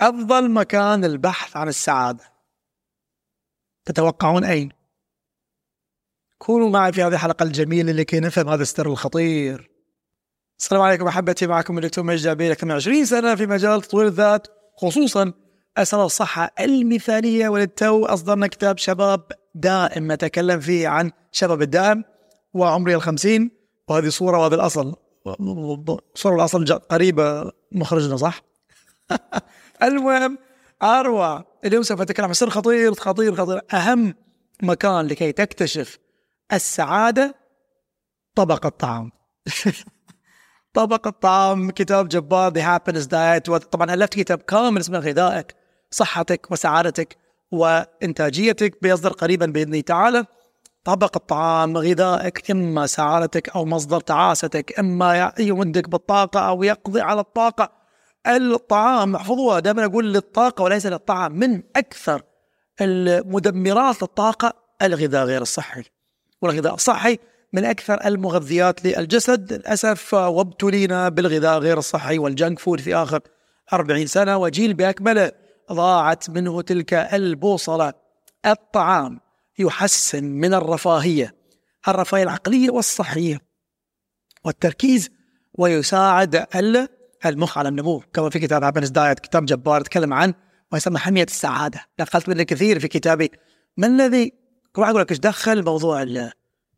أفضل مكان للبحث عن السعادة تتوقعون أين؟ كونوا معي في هذه الحلقة الجميلة لكي نفهم هذا السر الخطير السلام عليكم أحبتي معكم الدكتور مجد لكم 20 سنة في مجال تطوير الذات خصوصا أسأل الصحة المثالية وللتو أصدرنا كتاب شباب دائم نتكلم فيه عن شباب الدائم وعمري الخمسين وهذه صورة وهذا الأصل صورة الأصل قريبة مخرجنا صح؟ المهم أروع اليوم سوف أتكلم عن سر خطير خطير خطير. أهم مكان لكي تكتشف السعادة طبق الطعام. طبق الطعام كتاب جبار The Happiness Diet طبعا ألفت كتاب كامل اسمه غذائك صحتك وسعادتك وإنتاجيتك بيصدر قريبا الله تعالى. طبق الطعام غذائك إما سعادتك أو مصدر تعاستك إما يمدك بالطاقة أو يقضي على الطاقة. الطعام. احفظوها دائما أقول للطاقة وليس للطعام. من أكثر المدمرات للطاقة الغذاء غير الصحي. والغذاء الصحي من أكثر المغذيات للجسد. للأسف وابتلينا بالغذاء غير الصحي والجنك فود في آخر 40 سنة. وجيل بأكمله ضاعت منه تلك البوصلة. الطعام يحسن من الرفاهية. الرفاهية العقلية والصحية. والتركيز ويساعد المخ على النمو. كما في كتاب Happiness Diet كتاب جبار يتكلم عن ما يسمى حمية السعادة. نقلت منه كثير في كتابي. ما الذي كل واحد يقول لك إيش دخل موضوع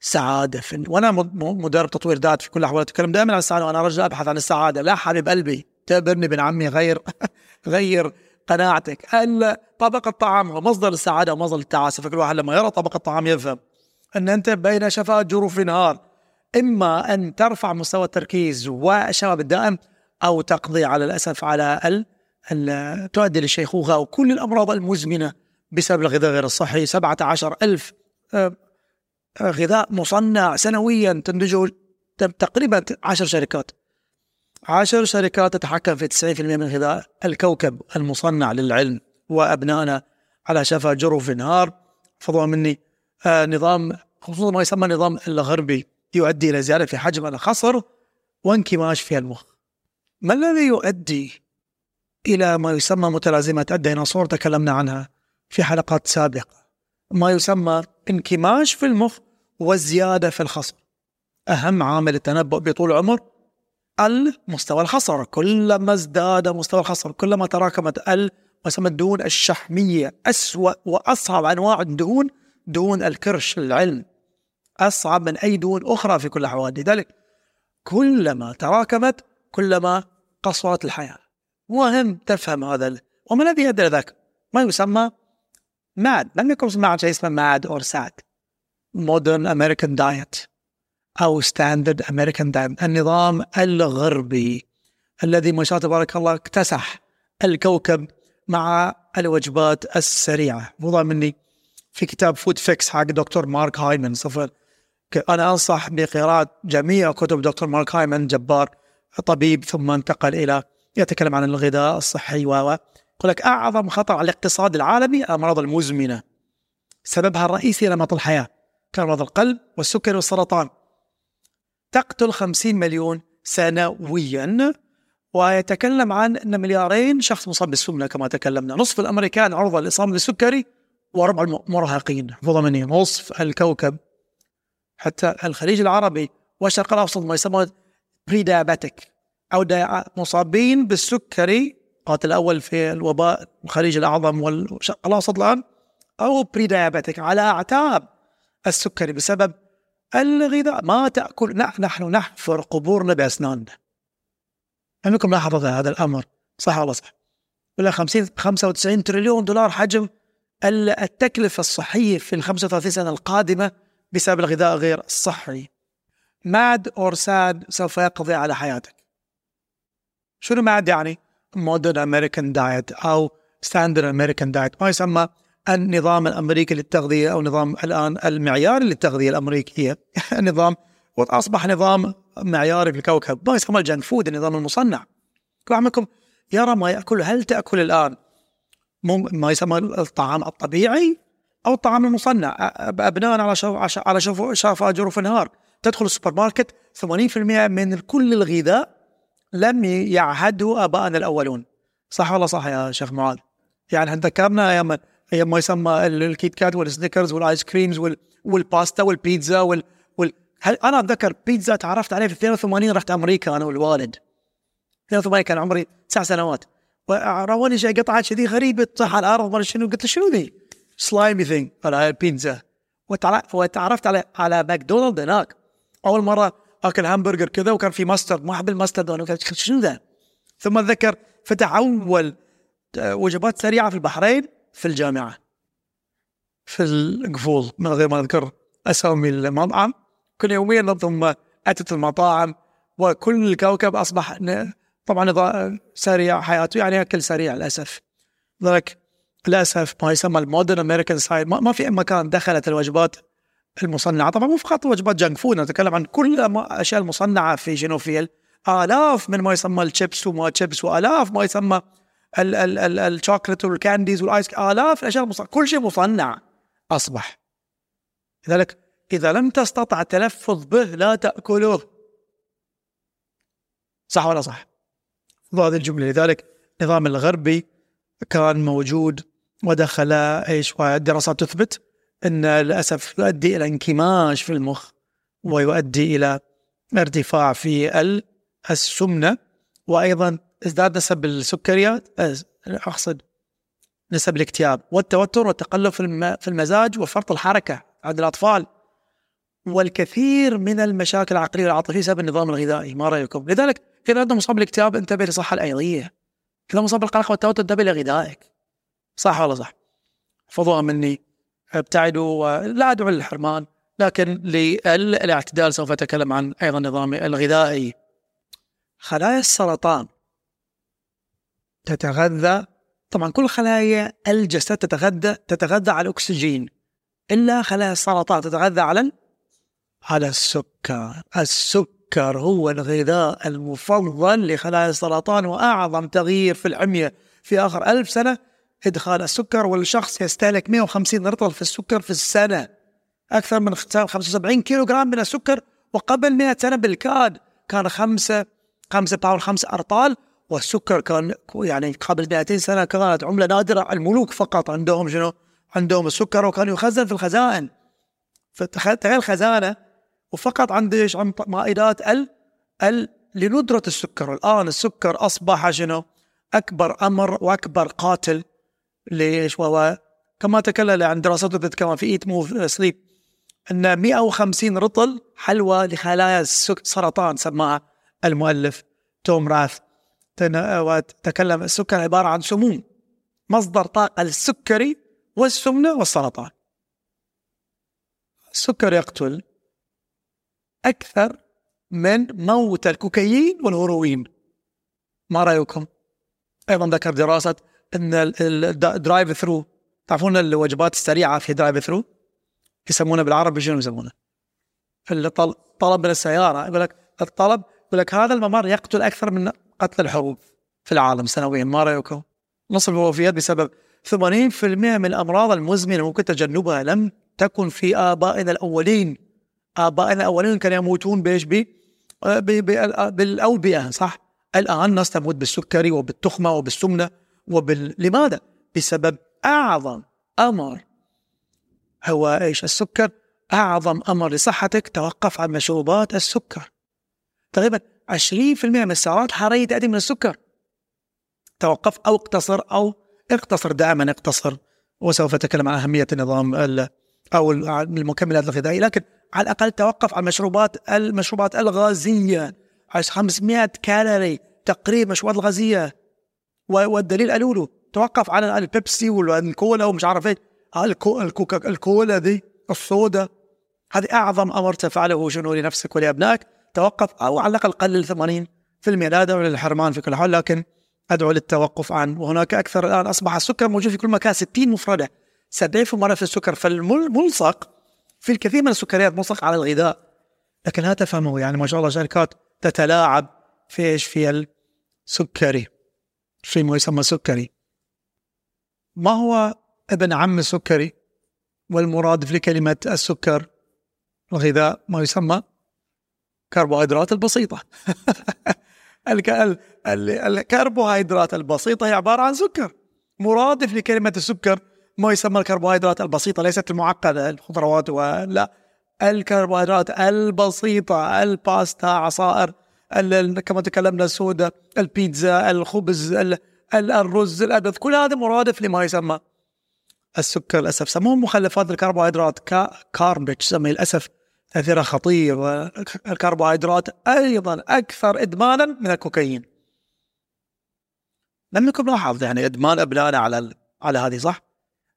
السعادة؟ في وأنا مدرب تطوير ذات في كل الأحوال. أتكلم دائما عن السعادة وأنا رجل أبحث عن السعادة. لا حبيب قلبي تبرني ابن عمي غير غير قناعتك. طبق الطعام هو مصدر السعادة ومصدر التعاسة. فكل واحد لما يرى طبق الطعام يفهم أن أنت بين شفاء جروف نهار. إما أن ترفع مستوى التركيز والشباب الدائم أو تقضي على الأسف على ال تؤدي للشيخوخة وكل الأمراض المزمنة بسبب الغذاء غير الصحي. 17 ألف آه، آه، غذاء مصنع سنويا تنتجه تقريبا 10 شركات. عشر شركات تتحكم في 90% من غذاء الكوكب المصنع للعلم وأبنائنا على شفا جرف نهار فضلا مني آه نظام خصوصا ما يسمى النظام الغربي يؤدي إلى زيادة في حجم الخصر وانكماش في المخ. ما الذي يؤدي إلى ما يسمى متلازمة الديناصور؟ تكلمنا عنها في حلقات سابقة. ما يسمى انكماش في المخ والزيادة في الخصر أهم عامل التنبؤ بطول العمر؟ المستوى الخصر كلما ازداد مستوى الخصر كلما تراكمت ال يسمى الدهون الشحمية أسوأ وأصعب أنواع الدهون دهون الكرش العلم. أصعب من أي دهون أخرى في كل الأحوال لذلك كلما تراكمت كلما قصرت الحياة. مهم تفهم هذا وما الذي يؤدي ذاك؟ ما يسمى MAD. لم يكن مع شيء اسمه MAD أو SAD. Modern American Diet أو Standard American Diet النظام الغربي الذي ما شاء تبارك الله اكتسح الكوكب مع الوجبات السريعة. وضع مني في كتاب Food Fix حق دكتور مارك هايمن. صفر. أنا أنصح بقراءة جميع كتب دكتور مارك هايمن جبار. طبيب ثم انتقل إلى يتكلم عن الغذاء الصحي و يقول لك أعظم خطر على الاقتصاد العالمي الأمراض المزمنة. سببها الرئيسي نمط الحياة كأمراض القلب والسكر والسرطان. تقتل 50 مليون سنويا ويتكلم عن أن مليارين شخص مصاب بالسمنة كما تكلمنا. نصف الأمريكان عرضة للإصابة بالسكري وربع المراهقين حفظ مني نصف الكوكب. حتى الخليج العربي والشرق الأوسط ما يسمى pre-diabetic أو مصابين بالسكري قاتل الأول في الوباء الخليج الأعظم والشرق الأوسط الآن. أو pre-diabetic على أعتاب السكري بسبب الغذاء. ما تأكل نحن نحفر قبورنا بأسناننا. أنكم لاحظوا هذا الأمر؟ صح ولا صح؟ ولا 50 95 تريليون دولار حجم التكلفة الصحية في ال 35 سنة القادمة بسبب الغذاء غير الصحي MAD or SAD سوف يقضي على حياتك. شنو MAD يعني؟ Modern American Diet أو Standard American Diet ما يسمى النظام الأمريكي للتغذية أو نظام الآن المعياري للتغذية الامريكيه نظام وأصبح نظام معياري في الكوكب. ما يسمى ال junk food النظام المصنع. كل منكم يرى ما يأكل هل تأكل الآن ما يسمى الطعام الطبيعي أو الطعام المصنع؟ أبناء على شوف على شوف شافا جروف النهار تدخل السوبر ماركت 80% من كل الغذاء لم يعهده ابائنا الأولون. صح ولا صح يا شيخ معاذ؟ يعني إحنا ذكرنا أيام أيام ما يسمى الكيت كات والسنيكرز وال ice creams وال... والباستا والبيتزا وال... وال... هل أنا أتذكر بيتزا تعرفت عليه في 82 رحت أمريكا أنا والوالد. 82 كان عمري تسع سنوات. وراوني شيء قطعه كذي غريبة طاح على الأرض ما شنو قلت له شنو ذي؟ slimy thing على البيتزا وتعرفت على على ماكدونالد هناك. أول مرة أكل همبرجر كذا وكان في mustard ما احب ال mustard أنا شنو ذا؟ ثم أتذكر فتح اول وجبات سريعة في البحرين في الجامعة في القفول من غير ما أذكر أسامي المطعم كل يوميا نضم أتت المطاعم وكل الكوكب أصبح طبعا سريع حياته يعني أكل سريع للأسف لذلك للأسف ما يسمى ال modern American side ما في مكان دخلت الوجبات المصنعة. طبعا مو فقط وجبات junk food نتكلم عن كل الاشياء المصنعة في شنو في آلاف من ما يسمى الشيبس وما تشيبس وآلاف ما يسمى الشوكلت وال candies وال ice آلاف الأشياء المصنعة. كل شيء مصنع. أصبح. لذلك إذا لم تستطع التلفظ به لا تأكله. صح ولا صح؟ هذه الجملة. لذلك النظام الغربي كان موجود ودخل إيش؟ والدراسات تثبت إن للأسف يؤدي إلى انكماش في المخ ويؤدي إلى ارتفاع في السمنة. وأيضا ازداد نسب السكريات أقصد نسب الاكتئاب والتوتر والتقلب في المزاج وفرط الحركة عند الأطفال. والكثير من المشاكل العقلية والعاطفية بسبب النظام الغذائي ما رأيكم؟ لذلك إذا أنت مصاب بالاكتئاب انتبه للصحه الأيضية. إذا مصاب بالقلق والتوتر انتبه لغذائك. صح ولا صح؟ احفظوها مني. ابتعدوا لا أدعو للحرمان لكن للاعتدال سوف أتكلم عن أيضا النظام الغذائي. خلايا السرطان تتغذى طبعا كل خلايا الجسد تتغذى تتغذى على الأكسجين إلا خلايا السرطان تتغذى على على السكر. السكر هو الغذاء المفضل لخلايا السرطان وأعظم تغيير في العميه في آخر ألف سنة. إدخال السكر والشخص يستهلك 150 رطل في السكر في السنة. أكثر من 75 كيلو جرام من السكر وقبل 100 سنة بالكاد. كان خمسة خمسة باور خمسة أرطال والسكر كان يعني قبل 200 سنة كانت عملة نادرة. الملوك فقط عندهم شنو؟ عندهم السكر وكان يخزن في الخزائن فتخيل خزانة وفقط عندي إيش؟ مائدات ال ال لندرة السكر. الآن السكر أصبح شنو؟ أكبر أمر وأكبر قاتل. ليش؟ وهو كما تكلم عن دراسات كمان في Eat Move Sleep أن 150 رطل حلوى لخلايا السرطان سماها المؤلف توم راث. وتكلم السكر عبارة عن سموم مصدر طاقة للسكري والسمنة والسرطان. السكر يقتل أكثر من موت الكوكايين والهيروين. ما رأيكم؟ أيضا ذكر دراسة ال drive thru تعرفون الوجبات السريعة في drive thru يسمونه بالعربي شنو يسمونه؟ الطلب من السيارة يقول لك الطلب يقول لك هذا الممر يقتل أكثر من قتل الحروب في العالم سنويا ما رايكم؟ نصف الوفيات بسبب 80% من الأمراض المزمنة ممكن تجنبها لم تكن في آبائنا الأولين آبائنا الأولين كانوا يموتون بإيش؟ بالأوبئة صح؟ الآن الناس تموت بالسكري وبالتخمة وبالسمنة وبال لماذا؟ بسبب أعظم أمر. هو إيش؟ السكر. أعظم أمر لصحتك. توقف عن مشروبات السكر. تقريبا 20% من السعرات الحراريه تأتي من السكر. توقف أو اقتصر أو اقتصر دائما اقتصر. وسوف أتكلم عن أهمية النظام أو المكملات الغذائية. لكن على الأقل توقف عن مشروبات المشروبات الغازية. 500 كالوري تقريبا مشروبات الغازية. والدليل قالوا له توقف على البيبسي والكولا ومش عارف إيه. الكوكا الكولا دي الصودا هذه أعظم أمر تفعله شنو لنفسك ولأبنائك. توقف أو على الأقل قلل 80% لا ادعو للحرمان في كل حال. لكن أدعو للتوقف عن وهناك أكثر الآن أصبح السكر موجود في كل مكان 60 مفردة. 70 مرة في السكر فالملصق في الكثير من السكريات ملصق على الغذاء. لكن لا تفهموا يعني ما شاء الله شركات تتلاعب في إيش؟ في السكري. شيء ما يسمى سكري. ما هو ابن عم السكري والمرادف لكلمة السكر الغذاء ما يسمى كربوهيدرات البسيطة. الك... ال... ال... الكربوهيدرات البسيطة هي عبارة عن سكر. مرادف لكلمة السكر ما يسمى الكربوهيدرات البسيطة ليست المعقدة الخضروات ولا الكربوهيدرات البسيطة الباستا عصائر كما تكلمنا السودا البيتزا الخبز الرز الأبيض كل هذا مرادف لما يسمى السكر للأسف سموه مخلفات الكربوهيدرات كاربج سمي للأسف تأثيرها خطير والكربوهيدرات أيضا أكثر إدمانا من الكوكايين لم يكن لاحظ يعني إدمان أبنائنا على على هذه صح؟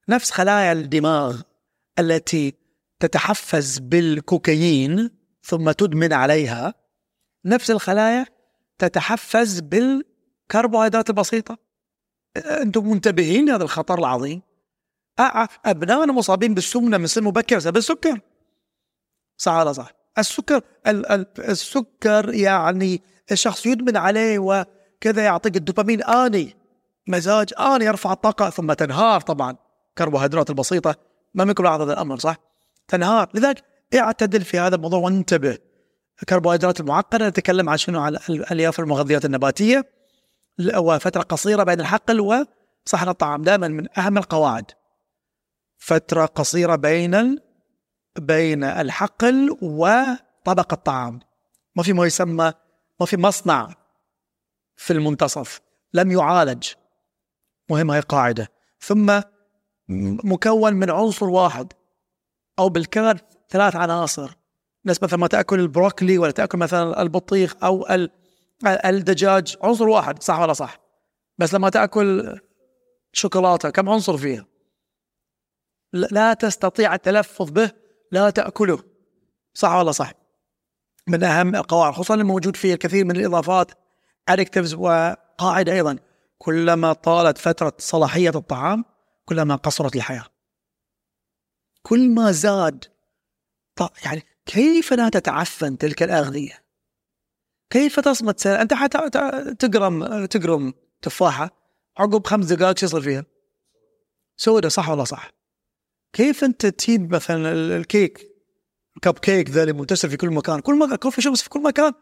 نفس خلايا الدماغ التي تتحفز بالكوكايين ثم تدمن عليها نفس الخلايا تتحفز بالكربوهيدرات البسيطة. أنتم منتبهين لهذا الخطر العظيم. أبنائنا مصابين بالسمنة من سن مبكر بسبب السكر. صح ولا صح؟ السكر السكر يعني الشخص يدمن عليه وكذا يعطيك الدوبامين آني مزاج آني يرفع الطاقة ثم تنهار طبعا. كربوهيدرات البسيطة ما منكم لاحظ هذا الأمر صح؟ تنهار. لذلك اعتدل في هذا الموضوع وانتبه. الكربوهيدرات المعقدة نتكلم عن شنو؟ على الألياف المغذيات النباتية وفترة قصيرة بين الحقل وصحن الطعام دائما من أهم القواعد. فترة قصيرة بين بين الحقل وطبق الطعام. ما في ما يسمى ما في مصنع في المنتصف لم يعالج. مهم هاي قاعدة ثم مكون من عنصر واحد أو بالكاد ثلاث عناصر. ناس مثلا ما تأكل البروكلي ولا تأكل مثلا البطيخ أو الدجاج عنصر واحد صح ولا صح؟ بس لما تأكل شوكولاتة كم عنصر فيها؟ لا تستطيع التلفظ به لا تأكله صح ولا صح؟ من أهم القواعد خصوصا الموجود فيه الكثير من الإضافات ادكتيفز وقاعدة أيضا. كلما طالت فترة صلاحية الطعام كلما قصرت الحياة. كل ما زاد يعني كيف لا تتعفن تلك الأغذية؟ كيف تصمد سنة؟ أنت حتى تقرم تقرم تفاحة عقب خمس دقائق شو يصير فيها. سودة صح ولا صح؟ كيف أنت تجيب مثلا الكيك كب كيك ذا اللي منتشر في كل مكان؟ كل مكان coffee shops في كل مكان.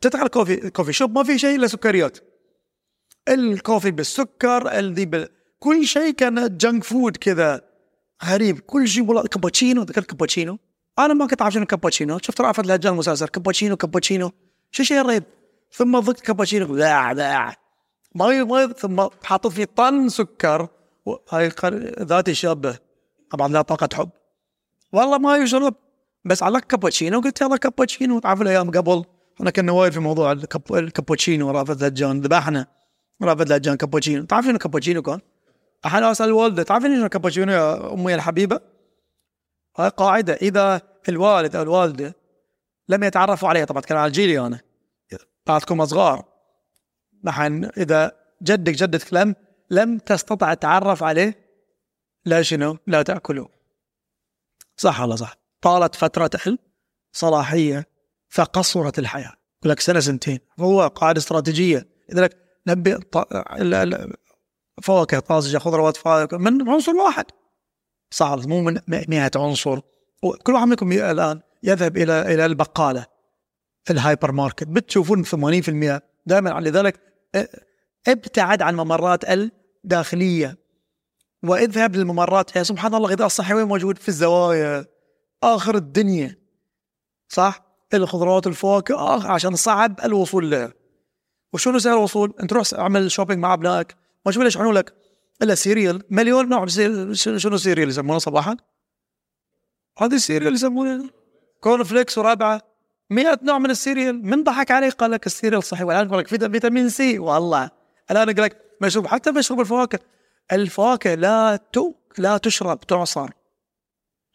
تدخل coffee coffee shop ما في شيء إلا سكريات. ال coffee بالسكر الذي بال... كل شيء كان junk food كذا غريب. كل شيء كابتشينو ذكرت كابتشينو؟ أنا ما كنت اعرف شنو كابتشينو شفت رأفت الهجان المسلسل كابتشينو كابتشينو شو شيء الريب ثم ضقت كابتشينو لا لا. مي مي ثم حاطط فيه طن سكر. هاي ذاتي شابه. طبعا لا طاقة حب. والله ما يشرب بس على كابتشينو قلت يلا كابتشينو تعرف الأيام قبل؟ إحنا كنا وايد في موضوع الكابتشينو رافت الهجان. ذبحنا رأفت الهجان كابتشينو تعرف شنو كابتشينو كان؟ إحنا آسال الوالده تعرف شنو كابتشينو يا أمي الحبيبة؟ هاي قاعدة. إذا الوالد أو الوالدة لم يتعرفوا عليها طبعا كان على جيلي أنا. بعدكم صغار نحن إذا جدك جدتك لم لم تستطع التعرف عليه لا شنو؟ لا تأكله. صح ولا صح؟ طالت فترة الصلاحية فقصرت الحياة. يقول لك سنة سنتين. هو قاعدة استراتيجية. إذا لك نبي فواكه طازجة خضروات فواكه من عنصر واحد. صار مو من 100 عنصر. كل واحد منكم الآن يذهب إلى إلى البقالة الهايبر ماركت. بتشوفون 80% دائما لذلك ابتعد عن الممرات الداخلية. واذهب للممرات. يا سبحان الله الغذاء الصحي وين موجود؟ في الزوايا. آخر الدنيا. صح؟ الخضروات والفواكه آخر عشان صعب الوصول لها وشنو سهل الوصول؟ أنت روح اعمل shopping مع ابنائك. ما شوف ليش لك؟ إلا cereal. مليون نوع شنو cereal يسمونه صباحا؟ هذه ال cereal يسمونه corn flakes ورابعة. 100 نوع من ال cereal. من ضحك عليك؟ قال لك ال cereal صحي والآن يقول لك فيتامين سي. والله. الآن يقول لك مشروب حتى مشروب الفواكه. الفواكه لا تو لا تشرب تعصر.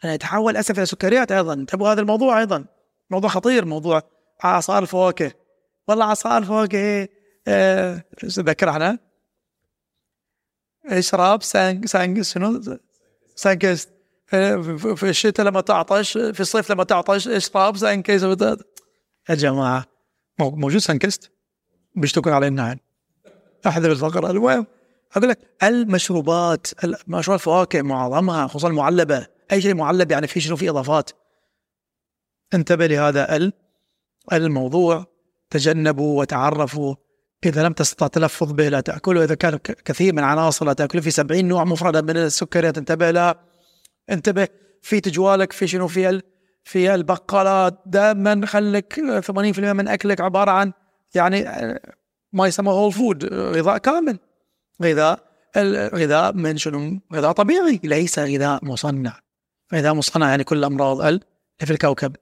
يعني تحول اسف إلى سكريات أيضا. تبغى هذا الموضوع أيضا. موضوع خطير موضوع عصائر الفواكه. والله عصائر الفواكه إيه آه اشرب سانج سانج شنو؟ سانكست في الشتاء لما تعطش في الصيف لما تعطش اشرب سانكست يا جماعة موجود سانكست بيشتكون علينا نعم أحذر الفقر. المهم أقول لك المشروبات مشروبات الفواكه معظمها خصوصا المعلبة أي شيء معلب يعني في شنو؟ في إضافات. انتبه لهذا الموضوع. تجنبوا وتعرفوا. إذا لم تستطع التلفظ به لا تأكله. إذا كان كثير من العناصر لا تأكله. في سبعين نوع مفردة من السكريات انتبه لها انتبه. في تجوالك في شنو؟ في في البقالات دائما خليك 80% من أكلك عبارة عن يعني ما يسمى هول فود غذاء كامل. غذاء الغذاء من شنو؟ غذاء طبيعي. ليس غذاء مصنع. غذاء مصنع يعني كل الأمراض اللي في الكوكب.